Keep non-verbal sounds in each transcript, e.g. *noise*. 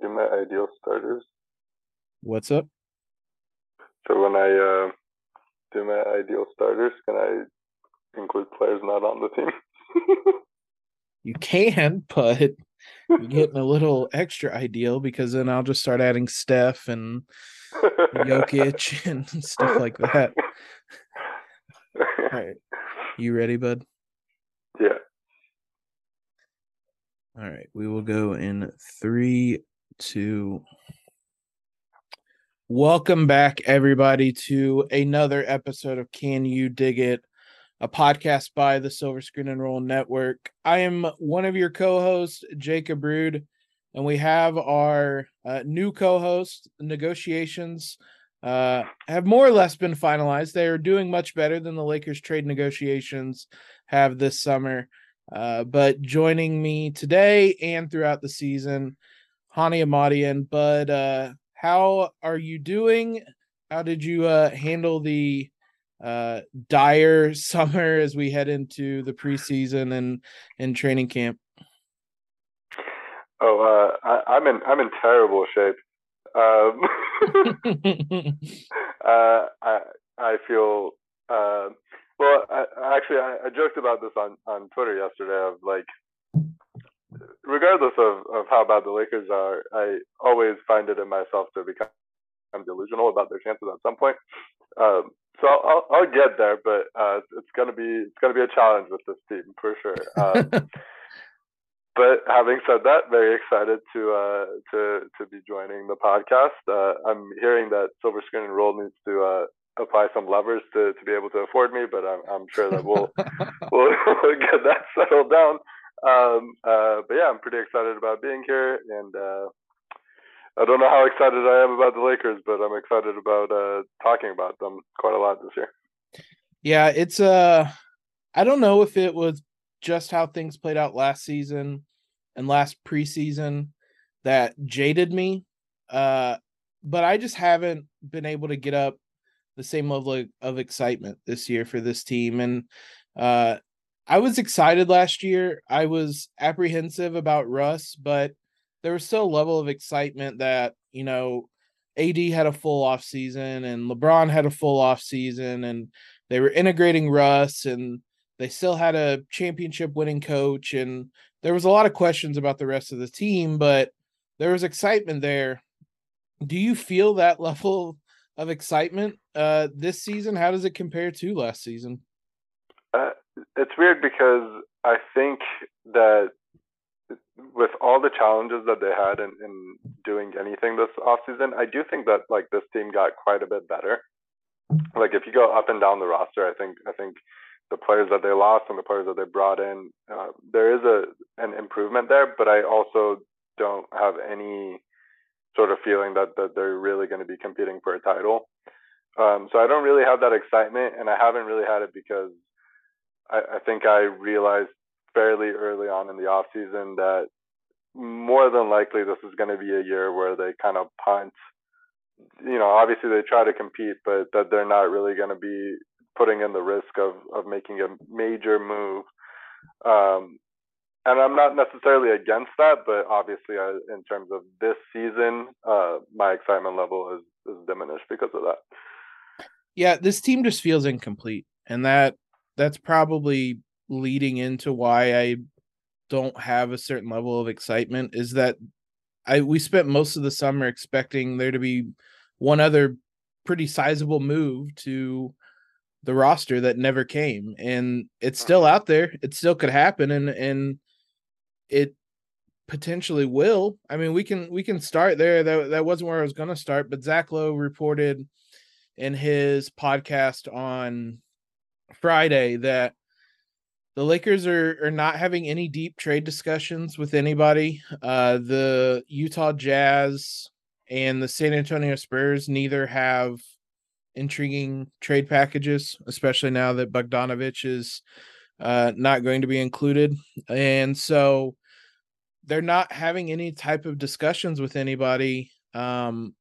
do my ideal starters? What's up? So when I uh, do my ideal starters, can I include players not on the team? *laughs* you can, but you're getting a little extra ideal because then I'll just start adding Steph and Jokic *laughs* and stuff like that. All right. You ready, bud? Yeah. All right. We will go in three, two. Welcome back, everybody, to another episode of Can You Dig It, a podcast by the Silver Screen and Roll Network. I am one of your co hosts, Jacob Rude, and we have our uh, new co host. Negotiations uh, have more or less been finalized. They are doing much better than the Lakers trade negotiations have this summer. Uh, but joining me today and throughout the season, Honi Ahmadian. Bud, uh, how are you doing? How did you uh, handle the uh, dire *laughs* summer as we head into the preseason and and training camp? Oh, uh, I, am in I'm in terrible shape. Um, *laughs* *laughs* uh, I I feel uh, well. I, actually, I, I joked about this on on Twitter yesterday. Of like, regardless of of how bad the Lakers are, I always find it in myself to become delusional about their chances at some point. Um, so I'll, I'll, I'll get there, but uh, it's gonna be it's gonna be a challenge with this team for sure. Um, *laughs* but having said that, very excited to uh, to to be joining the podcast. Uh, I'm hearing that Silver Screen and Roll needs to uh, apply some levers to, to be able to afford me, but I'm, I'm sure that we'll, *laughs* we'll, *laughs* we'll get that settled down. Um, uh, but yeah, I'm pretty excited about being here, and uh, I don't know how excited I am about the Lakers, but I'm excited about uh, talking about them quite a lot this year. Yeah, it's uh, I don't know if it was just how things played out last season and last preseason that jaded me, uh, but I just haven't been able to get up the same level of, of excitement this year for this team, and uh, I was excited last year. I was apprehensive about Russ, but there was still a level of excitement that you know AD had a full off season and LeBron had a full off season and they were integrating Russ and they still had a championship winning coach and there was a lot of questions about the rest of the team but there was excitement there. Do you feel that *laughs* level of excitement uh this season? How does it compare to last season? Uh, it's weird because I think that with all the challenges that they had in, in doing anything this offseason, I do think that like this team got quite a bit better. Like if you go up and down the roster, I think I think the players that they lost and the players that they brought in, uh, there is a an improvement there. But I also don't have any sort of feeling that that they're really going to be competing for a title. Um, so I don't really have that excitement, and I haven't really had it because I, I think I realized fairly early on in the off season that more than likely this is going to be a year where they kind of punt. You know, obviously they try to compete, but that they're not really going to be putting in the risk of of making a major move. Um, and I'm not necessarily against that, but obviously, I, in terms of this season, uh, my excitement level is, is diminished because of that. Yeah, this team just feels incomplete, and that that's probably leading into why I don't have a certain level of excitement is that I we spent most of the summer expecting there to be one other pretty sizable move to the roster that never came. And it's still mm-hmm. out there. It still could happen and and it potentially will. I mean we can we can start there. That that wasn't where i was going to start but zach lowe reported in his podcast on friday that the Lakers are are not having any deep trade discussions with anybody. Uh, the Utah Jazz and the San Antonio Spurs neither have intriguing trade packages, especially now that Bogdanovic is uh, not going to be included, and so they're not having any type of discussions with anybody. Um,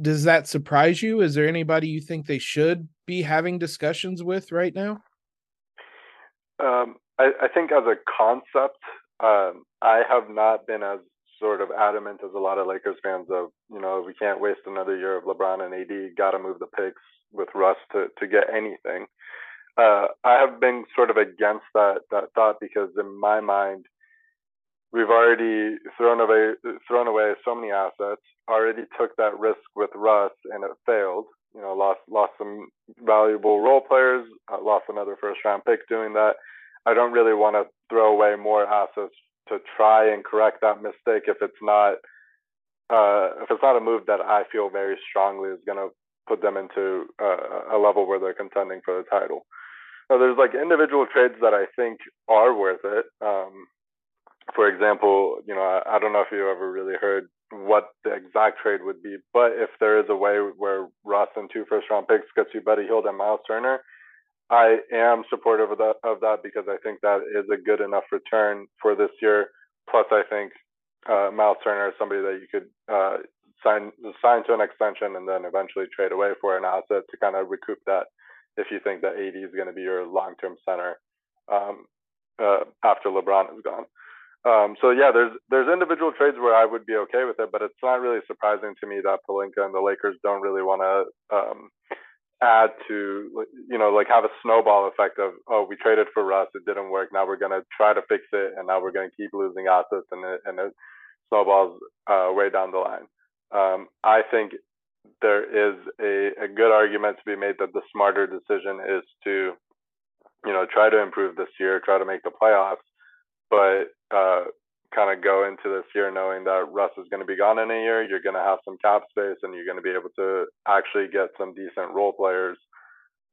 does that surprise you? Is there anybody you think they should be having discussions with right now? Um, I, I, think as a concept, um, I have not been as sort of adamant as a lot of Lakers fans of, you know, we can't waste another year of LeBron and AD. Got to move the picks with Russ to to get anything. Uh, I have been sort of against that that thought because in my mind, we've already thrown away thrown away so many assets. Already took that risk with Russ and it failed. You know, lost lost some valuable role players. Uh, lost another first round pick doing that. I don't really want to throw away more assets to try and correct that mistake if it's not uh, if it's not a move that I feel very strongly is going to put them into uh, a level where they're contending for the title. Now, there's like individual trades that I think are worth it. Um, for example, you know, I, I don't know if you ever really heard what the exact trade would be, but if there is a way where Russ and two first round picks gets you Buddy Hield and Miles Turner, I am supportive of that of that because I think that is a good enough return for this year. Plus, I think uh, Miles Turner is somebody that you could uh, sign sign to an extension and then eventually trade away for an asset to kind of recoup that if you think that AD is going to be your long term center um, uh, after LeBron is gone. Um, so yeah, there's there's individual trades where I would be okay with it, but it's not really surprising to me that Pelinka and the Lakers don't really want to um, add to you know like have a snowball effect of oh we traded for Russ it didn't work now we're gonna try to fix it and now we're gonna keep losing assets and it, and it snowballs uh, way down the line. Um, I think there is a, a good argument to be made that the smarter decision is to you know try to improve this year try to make the playoffs but uh, kind of go into this year knowing that Russ is going to be gone in a year. You're going to have some cap space, and you're going to be able to actually get some decent role players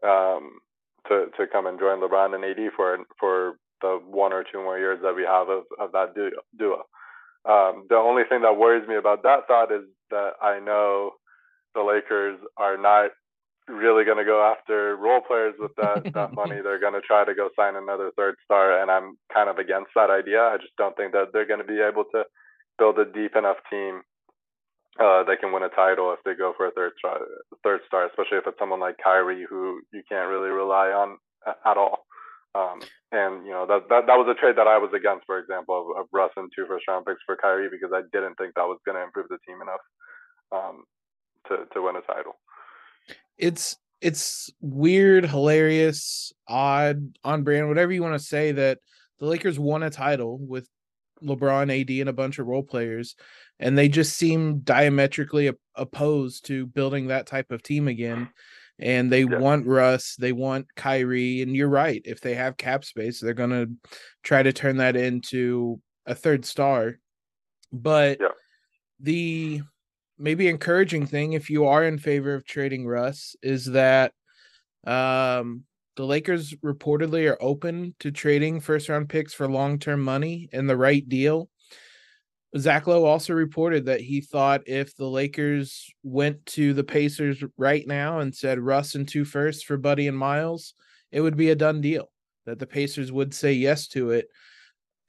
um, to to come and join LeBron and AD for for the one or two more years that we have of of that duo. Um, the only thing that worries me about that thought is that I know the Lakers are not really going to go after role players with that *laughs* that money. They're going to try to go sign another third star, and I'm kind of against that idea. I just don't think that they're going to be able to build a deep enough team uh, that can win a title if they go for a third star, third star, especially if it's someone like Kyrie who you can't really rely on at all. Um, and you know that, that that was a trade that I was against, for example, of, of Russ and two first round picks for Kyrie because I didn't think that was going to improve the team enough um, to to win a title it's it's weird, hilarious, odd, on brand, whatever you want to say that the Lakers won a title with LeBron, AD, and a bunch of role players, and they just seem diametrically opposed to building that type of team again. And they yeah. want Russ, they want Kyrie, and you're right. If they have cap space, they're gonna try to turn that into a third star. But yeah. the maybe encouraging thing if you are in favor of trading Russ is that um the Lakers reportedly are open to trading first round picks for long term money and the right deal. Zach Lowe also reported that he thought if the Lakers went to the Pacers right now and said Russ and two firsts for Buddy and Miles, it would be a done deal. That the Pacers would say yes to it.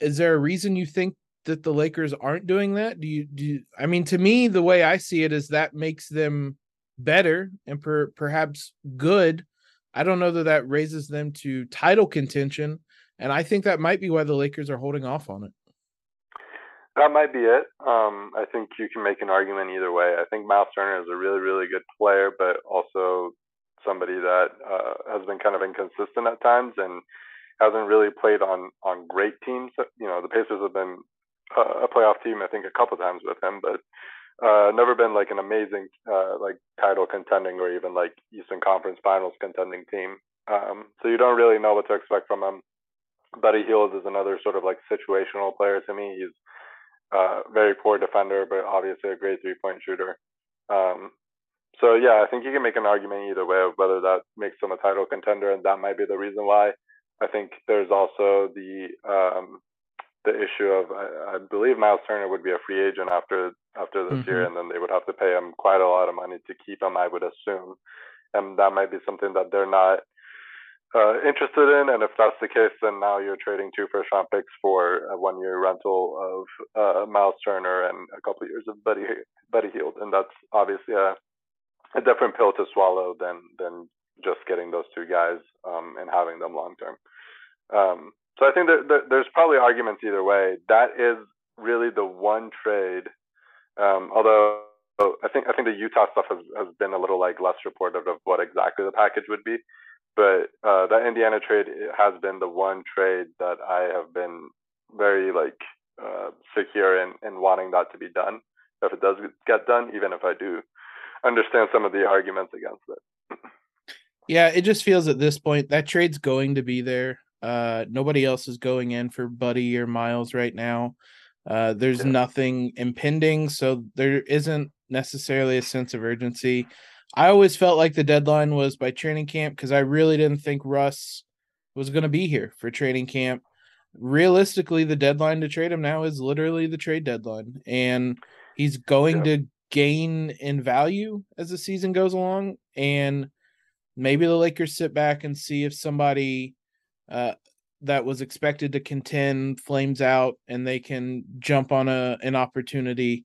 Is there a reason you think that the Lakers aren't doing that? Do you do you, I mean to me the way I see it is that makes them better and per, perhaps good. I don't know that that raises them to title contention and I think that might be why the Lakers are holding off on it. That might be it. Um, I think you can make an argument either way. I think Miles Turner is a really, really good player, but also somebody that uh, has been kind of inconsistent at times and hasn't really played on on great teams. You know, the Pacers have been a playoff team, I think, a couple times with him, but uh, never been like an amazing uh, like title contending or even like Eastern Conference Finals contending team. Um, so you don't really know what to expect from him. Buddy Hield is another sort of like situational player to me. He's uh, very poor defender, but obviously a great three point shooter. Um, so yeah, I think you can make an argument either way of whether that makes him a title contender, and that might be the reason why. I think there's also the um, the issue of I, I, believe Miles Turner would be a free agent after after this mm-hmm. year, and then they would have to pay him quite a lot of money to keep him. I would assume, and that might be something that they're not uh, interested in. And if that's the case, then now you're trading two first round picks for a one year rental of uh, Miles Turner and a couple years of Buddy Buddy Hield, and that's obviously a a different pill to swallow than than just getting those two guys um, and having them long term. Um, so I think that, that there's probably arguments either way. That is really the one trade. Um, although I think I think the Utah stuff has, has been a little like less reported of what exactly the package would be, but uh, that Indiana trade has been the one trade that I have been very like uh, secure in in wanting that to be done. If it does get done, even if I do understand some of the arguments against it. yeah, it just feels at this point that trade's going to be there. Uh, nobody else is going in for Buddy or Miles right now. Uh, there's yeah. nothing impending, so there isn't necessarily a sense of urgency. I always felt like the deadline was by training camp because I really didn't think Russ was going to be here for training camp. Realistically, the deadline to trade him now is literally the trade deadline, and he's going yeah. to gain in value as the season goes along. And maybe the Lakers sit back and see if somebody uh, that was expected to contend flames out and they can jump on a an opportunity.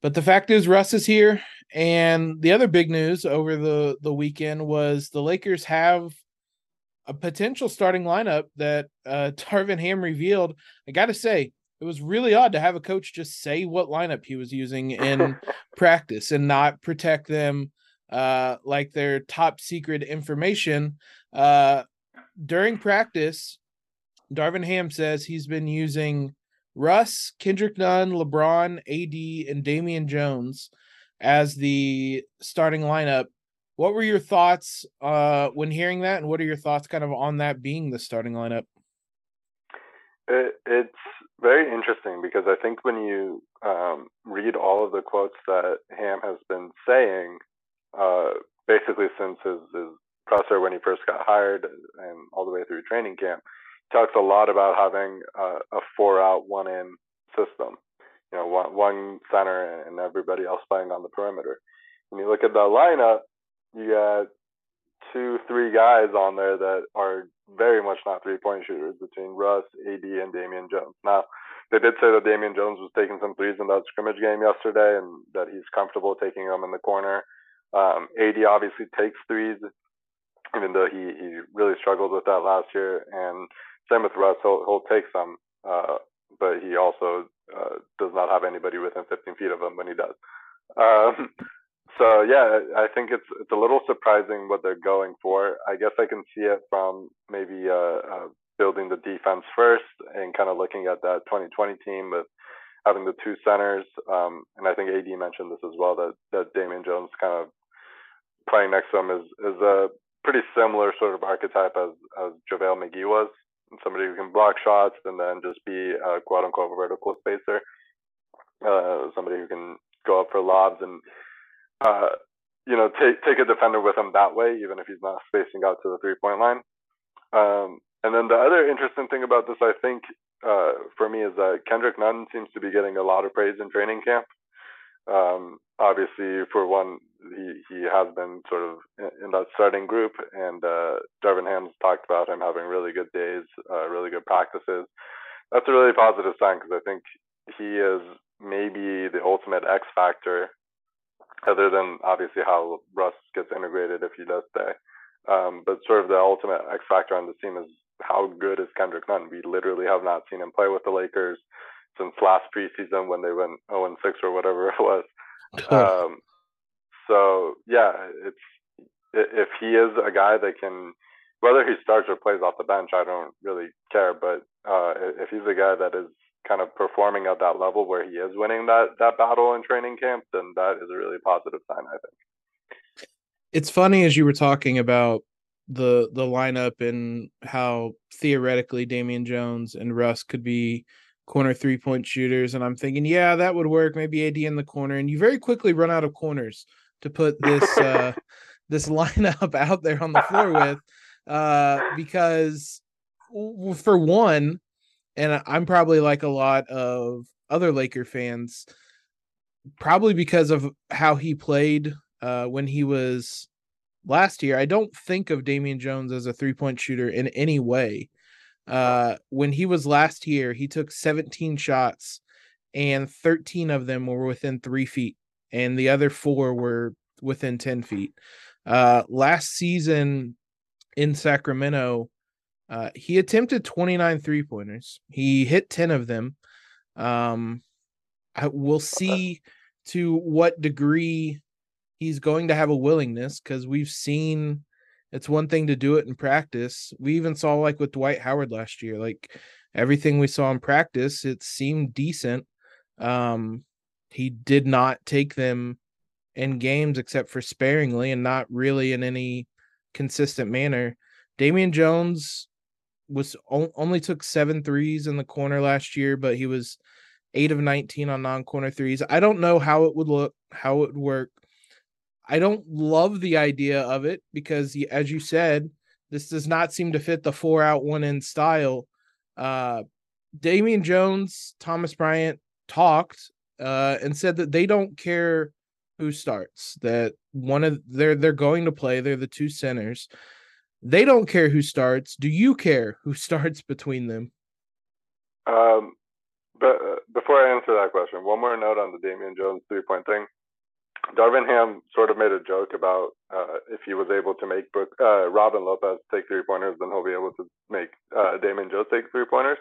But the fact is Russ is here and the other big news over the the weekend was the Lakers have a potential starting lineup that uh Darvin Ham revealed. I got to say, it was really odd to have a coach just say what lineup he was using in *laughs* practice and not protect them uh like their top secret information. Uh during practice, Darvin Ham says he's been using Russ, Kendrick Nunn, LeBron, AD, and Damian Jones as the starting lineup. What were your thoughts uh, when hearing that, and what are your thoughts kind of on that being the starting lineup? It, it's very interesting because I think when you um, read all of the quotes that Ham has been saying, uh, basically since his, his presser when he first got hired and all the way through training camp, talks a lot about having uh, a four out, one in system. You know, one, one center and everybody else playing on the perimeter. When you look at the lineup, you got two, three guys on there that are very much not three point shooters between Russ, AD, and Damian Jones. Now, they did say that Damian Jones was taking some threes in that scrimmage game yesterday and that he's comfortable taking them in the corner. Um, AD obviously takes threes even though he, he really struggled with that last year. And same with Russ, he'll, he'll take some, uh, but he also uh, does not have anybody within 15 feet of him when he does. Um, *laughs* so yeah, I think it's it's a little surprising what they're going for. I guess I can see it from maybe uh, uh, building the defense first and kind of looking at that 2020 team with having the two centers. Um, and I think AD mentioned this as well that that Damian Jones kind of playing next to him is is a pretty similar sort of archetype as as JaVale McGee was, somebody who can block shots and then just be a quote unquote vertical spacer, uh, somebody who can go up for lobs and uh, you know take take a defender with him that way, even if he's not spacing out to the three point line. Um, and then the other interesting thing about this, I think, uh, for me, is that Kendrick Nunn seems to be getting a lot of praise in training camp. Um, obviously, for one, he he has been sort of in, that starting group, and uh, Darvin Ham's talked about him having really good days, uh, really good practices. That's a really positive sign because I think he is maybe the ultimate X factor, other than obviously how Russ gets integrated if he does stay. Um, but sort of the ultimate X factor on the team is how good is Kendrick Nunn? We literally have not seen him play with the Lakers since last preseason when they went 0 and 6 or whatever it was. *laughs* Um, so yeah, it's if he is a guy that can, whether he starts or plays off the bench, I don't really care. But uh, if he's a guy that is kind of performing at that level where he is winning that that battle in training camp, then that is a really positive sign, I think. It's funny as you were talking about the the lineup and how theoretically Damian Jones and Russ could be corner three point shooters. And I'm thinking, yeah, that would work. Maybe AD in the corner. And you very quickly run out of corners to put this *laughs* uh this lineup out there on the floor with. Uh because for one, and I'm probably like a lot of other Laker fans, probably because of how he played uh when he was last year. I don't think of Damian Jones as a three point shooter in any way. Uh, when he was last year, he took 17 shots and 13 of them were within three feet, and the other four were within 10 feet. Uh, last season in Sacramento, uh, he attempted 29 three pointers. He hit 10 of them. Um, I, we'll see to what degree he's going to have a willingness because we've seen it's one thing to do it in practice. We even saw like with Dwight Howard last year, like everything we saw in practice, it seemed decent. Um, he did not take them in games except for sparingly and not really in any consistent manner. Damian Jones was only took seven threes in the corner last year, but he was eight of 19 on non-corner threes. I don't know how it would look, how it would work. I don't love the idea of it because, as you said, this does not seem to fit the four out one in style. Uh, Damian Jones, Thomas Bryant talked uh, and said that they don't care who starts. That one of they're they're going to play. They're the two centers. They don't care who starts. Do you care who *laughs* starts between them? Um, but uh, before I answer that question, one more note on the Damian Jones three point thing. Darvin Ham sort of made a joke about uh, if he was able to make Brook, uh, Robin Lopez take three pointers, then he'll be able to make uh, Damian Jones take three pointers.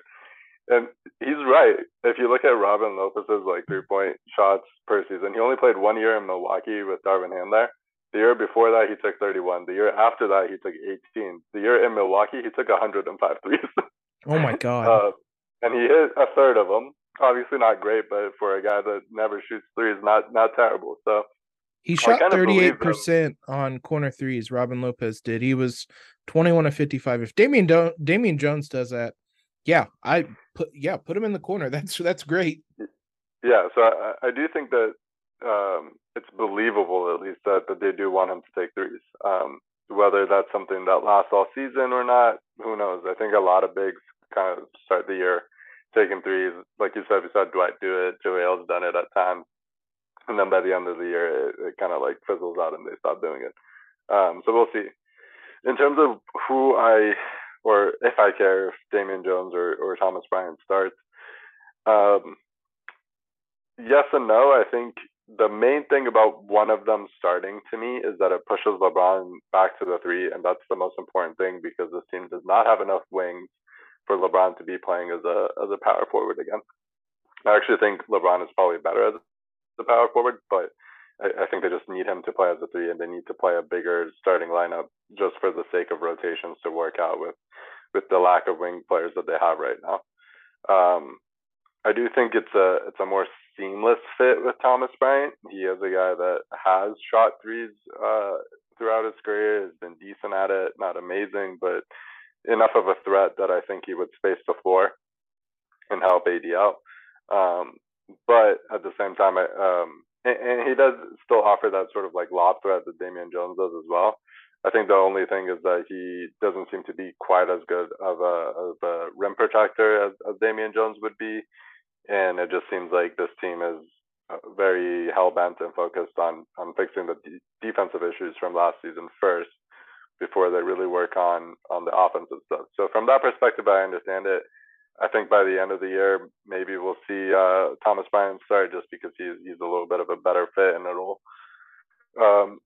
And he's right. If you look at Robin Lopez's like three point shots per season, he only played one year in Milwaukee with Darvin Ham there. The year before that, he took 31. The year after that, he took 18. The year in Milwaukee, he took 105 threes. *laughs* oh my god! Uh, and he hit a third of them. Obviously not great, but for a guy that never shoots threes, not not terrible. So he shot 38% on corner threes. Robin Lopez did. He was 21 of 55. If Damian Do- Damian Jones does that, yeah, I put yeah, put him in the corner. That's that's great. Yeah, so I, I do think that um, it's believable at least that, that they do want him to take threes. Um, whether that's something that lasts all season or not, who knows? I think a lot of bigs kind of start the year taking threes. Like you said, we saw Dwight do it. Joe Ingles done it at times and then by the end of the year, it, it kind of like fizzles out and they stop doing it. Um, so we'll see. In terms of who I or if I care if Damian Jones or, or Thomas Bryant starts, um, yes and no. I think the main thing about one of them starting to me is that it pushes LeBron back to the three, and that's the most important thing because this team does not have enough wings for LeBron to be playing as a as a power forward again. I actually think LeBron is probably better as the power forward, but I, I, think they just need him to play as a three, and they need to play a bigger starting lineup just for the sake of rotations to work out with with the lack of wing players that they have right now. Um, I do think it's a it's a more seamless fit with Thomas Bryant. He is a guy that has shot threes uh, throughout his career, has been decent at it, not amazing, but enough of a threat that I think he would space the floor and help AD out. Um, but at the same time, I, um, and, and, he does still offer that sort of like lob threat that Damian Jones does as well. I think the only thing is that he doesn't seem to be quite as good of a, of a rim protector as, as Damian Jones would be, and it just seems like this team is uh, very hell bent and focused on on fixing the d- defensive issues from last season first before they really work on on the offensive stuff. So from that perspective, I understand it. I think by the end of the year, maybe we'll see uh, Thomas Bryant start just because he's he's a little bit of a better fit, and it'll um,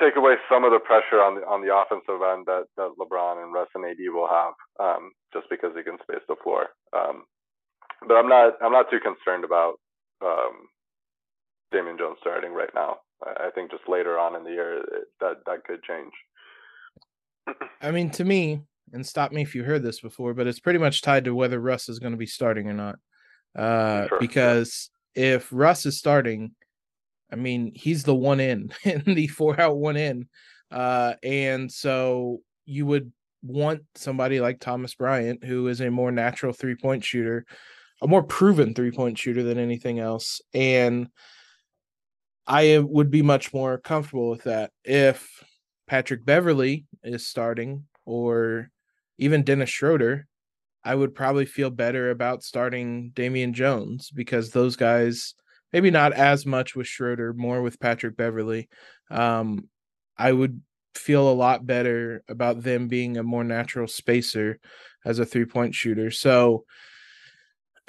take away some of the pressure on the on the offensive end that, that LeBron and Russ and AD will have, um, just because he can space the floor. Um, but I'm not I'm not too concerned about um, Damian Jones starting right now. I, I think just later on in the year it, that that could change. *clears throat* I mean, to me, and stop me if you heard this before, but it's pretty much tied to whether Russ is going to be starting or not. Uh, sure. Because if Russ is starting, I mean, he's the one in *laughs* in the four out one in. Uh, and so you would want somebody like Thomas Bryant, who is a more natural three point shooter, a more proven three point shooter than anything else. And I would be much more comfortable with that if Patrick Beverley is starting or even Dennis Schroeder, I would probably feel better about starting Damian Jones because those guys, maybe not as much with Schroeder, more with Patrick Beverley. Um, I would feel a lot better about them being a more natural spacer as a three point shooter. So *sighs*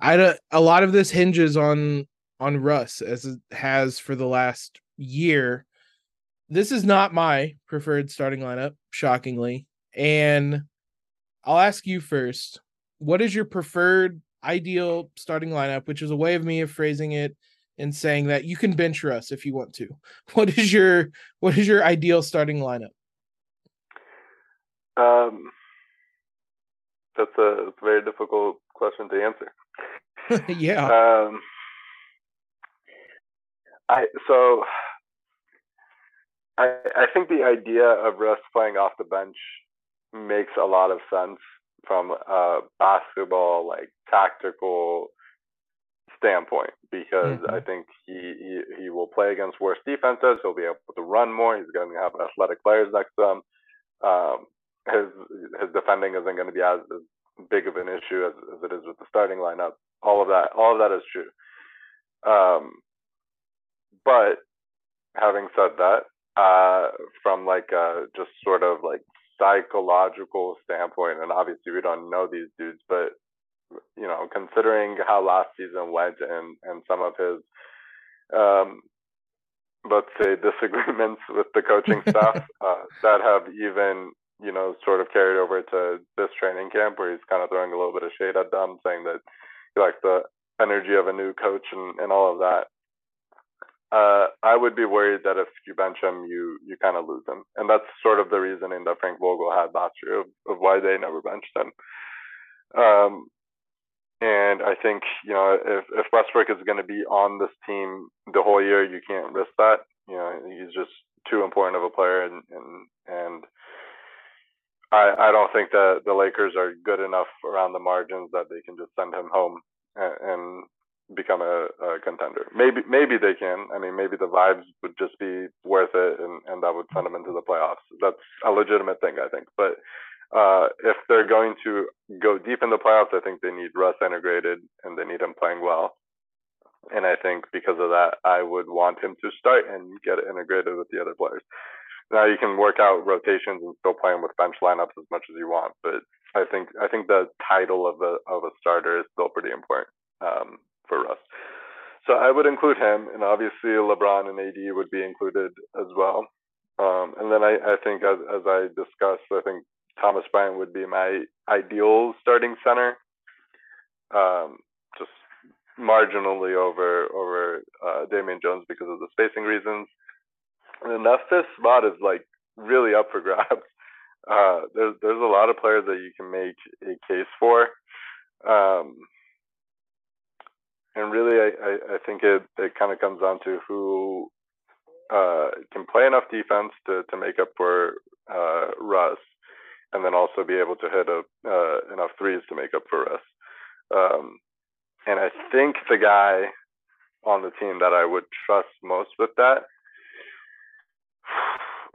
I a lot of this hinges on on Russ as it has for the last year. This is not my preferred starting lineup, shockingly. And I'll ask you first what is your preferred ideal starting lineup, which is a way of me of phrasing it and saying that you can bench Russ if you want to. *laughs* What is your what is your ideal starting lineup? Um, that's a, a very difficult question to answer. *laughs* yeah. Um, I so I I think the idea of Russ playing off the bench makes a lot of sense from a basketball like tactical standpoint because mm-hmm. I think he, he he will play against worse defenses. He'll be able to run more. He's going to have athletic players next to him. Um, his his defending isn't going to be as, as big of an issue as, as it is with the starting lineup. All of that, all of that is true. Um, but having said that, uh, from like a just sort of like psychological standpoint, and obviously we don't know these dudes, but you know, considering how last season went and and some of his um, let's say *laughs* disagreements with the coaching *laughs* staff uh, that have even you know sort of carried over to this training camp where he's kind of throwing a little bit of shade at them saying that he likes the energy of a new coach and, and all of that uh, I would be worried that if you bench him, you you kind of lose him, and that's sort of the reasoning that Frank Vogel had last year of, of why they never benched him. Um, and I think you know if if Westbrook is going to be on this team the whole year, you can't risk that. You know he's just too important of a player, and and and I I don't think that the Lakers are good enough around the margins that they can just send him home and, and become a, a, contender. Maybe maybe they can. I mean, maybe the vibes would just be worth it, and and that would send them into the playoffs. That's a legitimate thing, I think. But uh, if they're going to go deep in the playoffs, I think they need Russ integrated, and they need him playing well. And I think because of that, I would want him to start and get integrated with the other players. Now you can work out rotations and still play him with bench lineups as much as you want, but I think I think the title of a of a starter is still pretty important. Um, for Russ. So I would include him, and obviously LeBron and AD would be included as well. Um, and then I, I think, as, as I discussed, I think Thomas Bryant would be my ideal starting center, um, just marginally over over uh, Damian Jones because of the spacing reasons. And then that fifth spot is like really up for grabs. Uh, there's there's a lot of players that you can make a case for. Um, and really, I, I, I think it, it kind of comes down to who uh, can play enough defense to, to make up for uh, Russ, and then also be able to hit a, uh, enough threes to make up for Russ. Um, and I think the guy on the team that I would trust most with that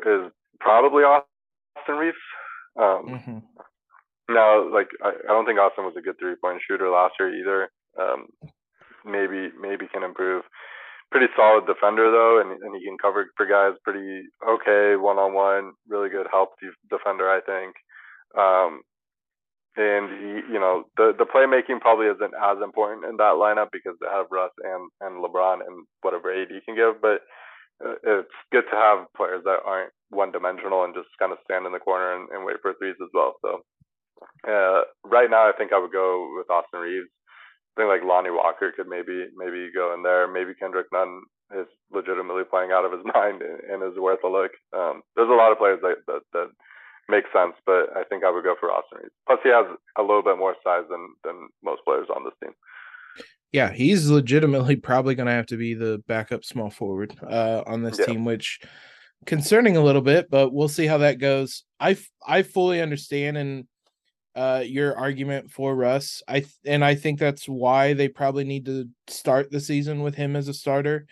is probably Austin Reaves. Um, mm-hmm. Now, like I, I don't think Austin was a good three point shooter last year either. Um, maybe maybe can improve. Pretty solid defender though, and and he can cover for guys pretty okay one on one. Really good help defender, I think. Um, and he, you know, the the playmaking probably isn't as important in that lineup because they have Russ and and LeBron and whatever AD can give, but uh, it's good to have players that aren't one dimensional and just kind of stand in the corner and, and wait for threes as well. So uh, right now, I think I would go with Austin Reaves think like Lonnie Walker could maybe maybe go in there. Maybe Kendrick Nunn is legitimately playing out of his *laughs* mind and, and is worth a look. Um, there's a lot of players that, that that make sense, but I think I would go for Austin Reaves. Plus, he has a little bit more size than than most players on this team. Yeah, he's legitimately probably going to have to be the backup small forward uh, on this yeah. team, which concerning a little bit, but we'll see how that goes. I I fully understand and uh, your argument for Russ. I th- and I think that's why they probably need to start the season with him as a starter.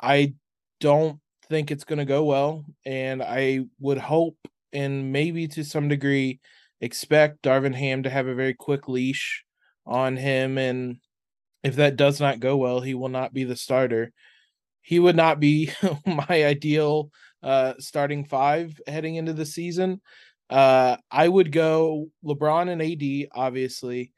I don't think it's going to go well, and I would hope and maybe to some degree expect Darvin Ham to have a very quick leash on him, and if that does not go well, he will not be the starter. He would not be *laughs* my ideal uh, starting five heading into the season. Uh, I would go LeBron and AD, obviously.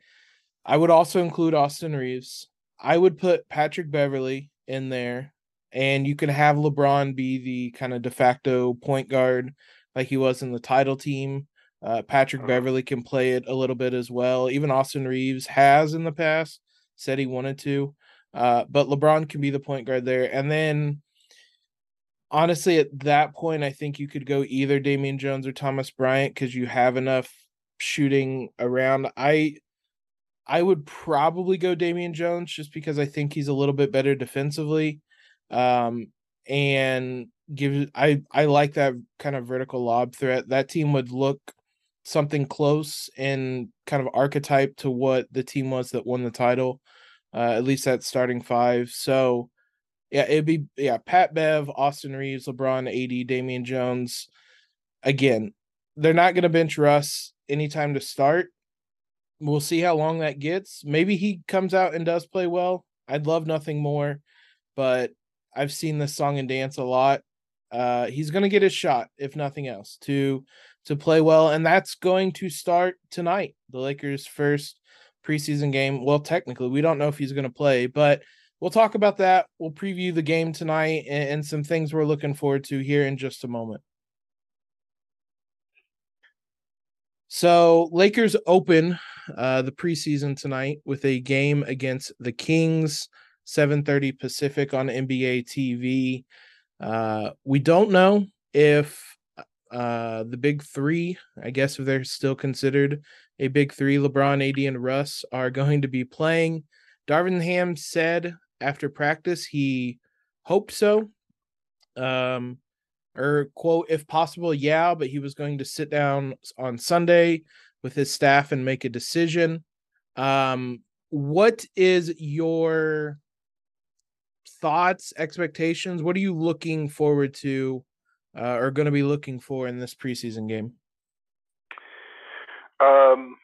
I would also include Austin Reaves. I would put Patrick Beverley in there, and you can have LeBron be the kind of de facto point guard like he was in the title team Uh, Patrick Mhm. Beverley can play it a little bit as well. Even Austin Reaves has in the past said he wanted to. Uh, but LeBron can be the point guard there. And then honestly, at that point, I think you could go either Damian Jones or Thomas Bryant because you have enough shooting around. I I would probably go Damian Jones just because I think he's a little bit better defensively. Um, and give I I like that kind of vertical lob threat. That team would look something close and kind of archetype to what the team was that won the title. Uh, at least that starting five. So yeah, it'd be yeah, Pat Bev, Austin Reaves, LeBron, AD, Damian Jones. Again, they're not gonna bench Russ anytime to start. We'll see how long that gets. Maybe he comes out and does play well. I'd love nothing more, but I've seen this song and dance a lot. Uh, he's gonna get his shot, if nothing else, to to play well, and that's going to start tonight. The Lakers' first preseason game. Well, technically, we don't know if he's going to play, but we'll talk about that. We'll preview the game tonight and, and some things we're looking forward to here in just a moment. So, Lakers open uh, the preseason tonight with a game against the Kings, 7:30 Pacific on NBA TV. Uh, we don't know if uh, the big three, I guess if they're still considered a big three, LeBron, AD, and Russ are going to be playing. Darvin Ham said after practice he hoped so. Um, or quote, if possible, yeah, but he was going to sit down on Sunday with his staff and make a decision. Um, what is your thoughts, expectations? What are you looking forward to uh, or going to be looking for in this preseason game? Um,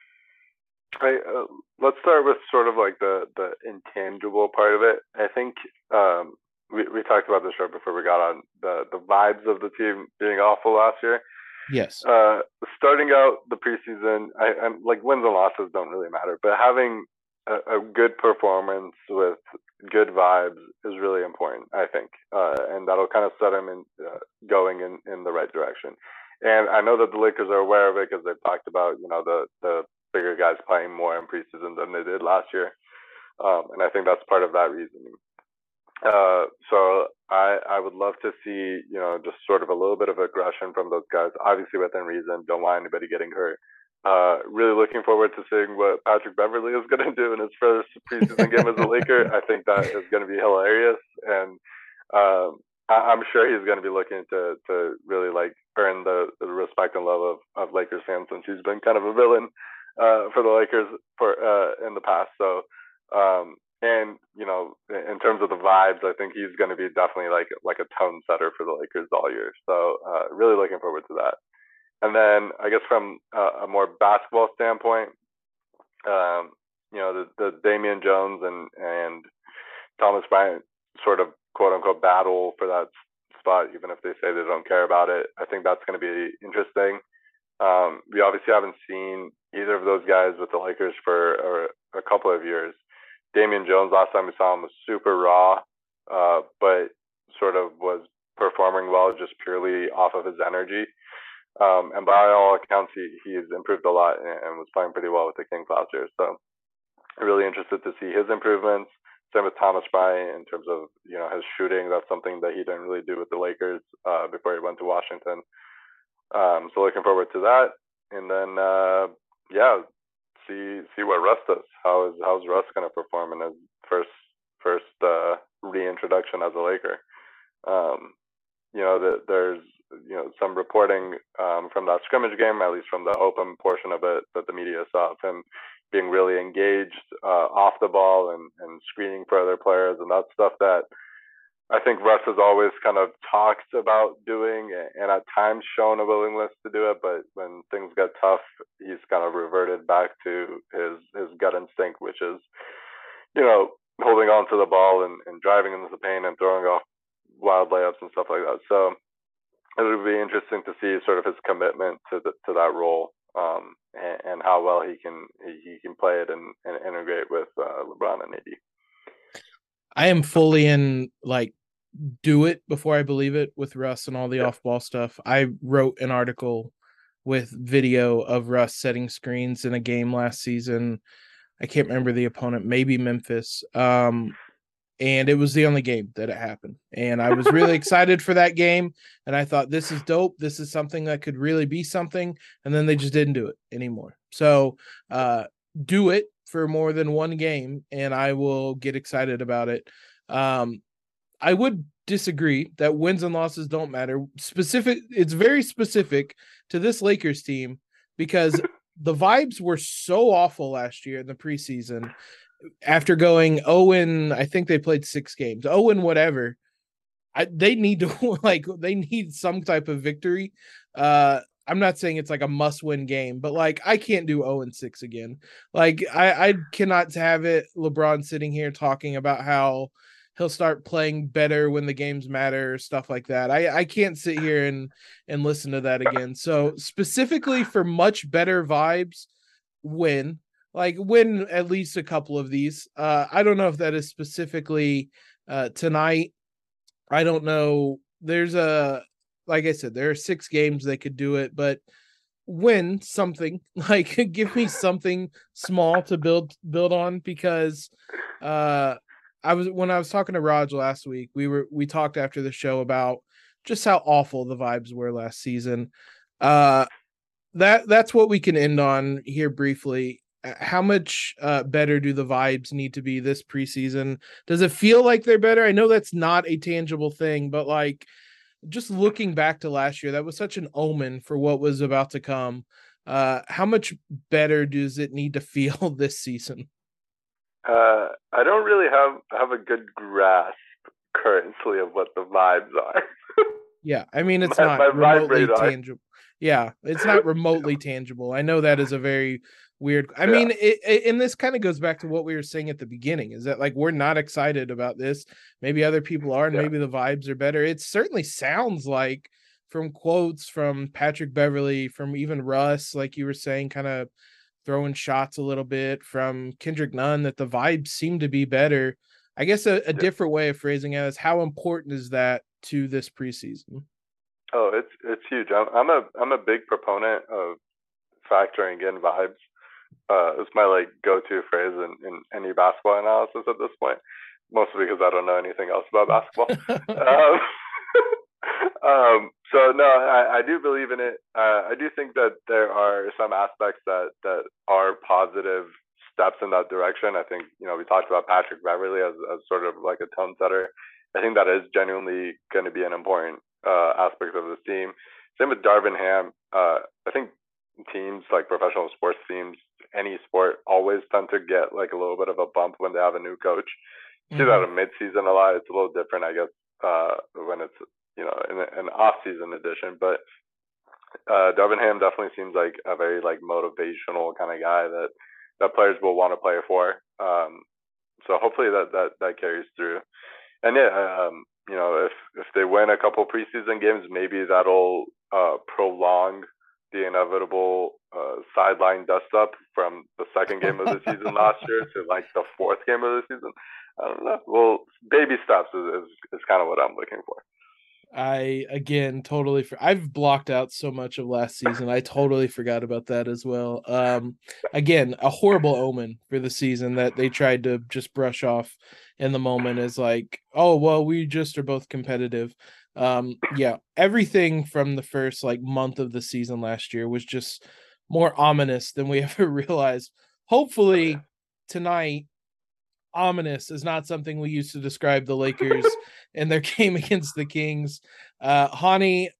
I, uh, let's start with sort of like the the intangible part of it. I think um, we we talked about this right before we got on the the vibes of the team being awful last year. Yes. Uh, starting out the preseason, I, I'm like wins and losses don't really matter, but having a, a good performance with good vibes is really important, I think, uh, and that'll kind of set them in uh, going in in the right direction. And I know that the Lakers are aware of it because they've talked about you know the the bigger guys playing more in preseason than they did last year, um, and I think that's part of that reasoning. Uh, so I I would love to see you know just sort of a little bit of aggression from those guys, obviously within reason. Don't want anybody getting hurt. Uh, really looking forward to seeing what Patrick Beverley is going to do in his first preseason game as a Laker. *laughs* I think that is going to be hilarious, and um, I, am sure he's going to be looking to to really like earn the, the respect and love of, of Lakers fans since he's been kind of a villain uh, for the Lakers for uh, in the past. So um, and you know, in terms of the vibes, I think he's going to be definitely like like a tone setter for the Lakers all year. So uh, really looking forward to that. And then I guess from a, a more basketball standpoint, um, you know, the, the Damian Jones and and Thomas Bryant sort of quote unquote battle for that spot, even if they say they don't care about it. I think that's going to be interesting. Um, we obviously haven't seen either of those guys with the Lakers for a, a couple of years. Damian Jones, last time we saw him was super raw, uh, but sort of was performing well just purely off of his energy. Um, and by all accounts, he, he's improved a lot and, and was playing pretty well with the Kings last year. So really interested to see his improvements. Same with Thomas Bryant in terms of you know his shooting. That's something that he didn't really do with the Lakers uh, before he went to Washington. Um, so looking forward to that. And then uh, yeah, see see what Russ does. How is how's Russ going to perform in his first first uh, reintroduction as a Laker? Um, you know, that there's you know some reporting um, from that scrimmage game, at least from the open portion of it that the media saw of him being really engaged uh, off the ball and, and screening for other players, and that's stuff that I think Russ has always kind of talked about doing and at times shown a willingness to do it, but when things got tough, he's kind of reverted back to his his gut instinct, which is, you know, holding on to the ball and, and driving into the paint and throwing off wild layups and stuff like that. So it would be interesting to see sort of his commitment to the, to that role um, and, and, how well he can he, he can play it and, and integrate with uh, LeBron and AD. I am fully in like do it before I believe it with Russ and all the yeah. off ball stuff. I wrote an article with video of Russ setting screens in a game last season. I can't remember the opponent, maybe Memphis. Um, and it was the only game that it happened. And I was really *laughs* excited for that game. And I thought, this is dope. This is something that could really be something. And then they just didn't do it anymore. So uh, do it for more than one game, and I will get excited about it. Um, I would disagree that wins and losses don't matter. Specific, it's very specific to this Lakers team because *laughs* the vibes were so awful last year in the preseason. After going Owen, I think they played six games. Owen, whatever. I, they need to *laughs* like they need some type of victory. Uh, I'm not saying it's like a must win game, but like I can't do 0 and 6 again. Like I, I cannot have it LeBron sitting here talking about how he'll start playing better when the games matter, stuff like that. I, I can't sit here and and listen to that again. So specifically for much better vibes, win. Like win at least a couple of these. Uh I don't know if that is specifically uh tonight. I don't know. There's a like I said, there are six games they could do it, but win something *laughs* like give me something small to build build on because uh I was when I was talking to Raj last week, we were we talked after the show about just how awful the vibes were last season. Uh that that's what we can end on here briefly. How much uh, better do the vibes need to be this preseason? Does it feel like they're better? I know that's not a tangible thing, but like just looking back to last year, that was such an omen for what was about to come. Uh, how much better does it need to feel *laughs* this season? Uh, I don't really have have a good grasp currently of what the vibes are. *laughs* yeah, I mean it's my, not my remotely tangible. Yeah, it's not remotely tangible. I know that is a very weird. I yeah. mean, it, it, and this kind of goes back to what we were saying at the beginning is that like we're not excited about this. Maybe other people are, and yeah. maybe the vibes are better. It certainly sounds like from quotes from Patrick Beverley, from even Russ, like you were saying, kind of throwing shots a little bit from Kendrick Nunn, that the vibes seem to be better. I guess a, a yeah. different way of phrasing it is how important is that to this preseason? Oh, it's it's huge. I'm, I'm a I'm a big proponent of factoring in vibes uh, it's my like go-to phrase in, in any basketball analysis at this point, mostly because I don't know anything else about basketball. *laughs* um, *laughs* um, so no, I, I do believe in it. Uh, I do think that there are some aspects that that are positive steps in that direction. I think you know we talked about Patrick Beverley as, as sort of like a tone setter. I think that is genuinely going to be an important uh, aspect of this team. Same with Darvin Ham. Uh, I think teams like professional sports teams any sport always tend to get like a little bit of a bump when they have a new coach. You mm-hmm. see that in mid-season a lot. It's a little different, I guess, uh, when it's you know in an off-season edition. But uh, Darvin Ham definitely seems like a very like motivational kind of guy that that players will want to play for. Um, so hopefully that that that carries through. And yeah, um, you know, if if they win a couple preseason games, maybe that'll uh, prolong the inevitable uh, sideline dust up from the second game of the *laughs* season last year to like the fourth game of the season. I don't know. Well, baby steps is, is, is kind of what I'm looking for. I again totally for, I've blocked out so much of last season. I totally forgot about that as well. Um again, a horrible omen for the season that they tried to just brush off in the moment as like, oh well, we just are both competitive um yeah everything from the first like month of the season last year was just more ominous than we *laughs* ever realized. Hopefully tonight ominous is not something we used to describe the lakers *laughs* and their game against the kings. Uh Honi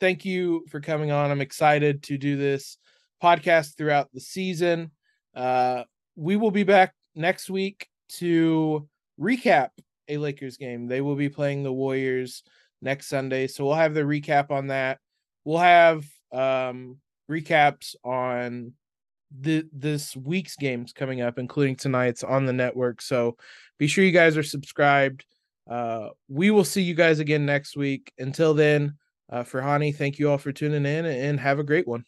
thank you for coming on. I'm excited to do this podcast throughout the season. Uh we will be back next week to recap a lakers game. They will be playing the warriors next Sunday. So we'll have the recap on that. We'll have um recaps on the this week's games coming up, including tonight's on the network. So be sure you guys are subscribed. Uh we will see you guys again next week. Until then, uh for Honi, thank you all for tuning in and have a great one.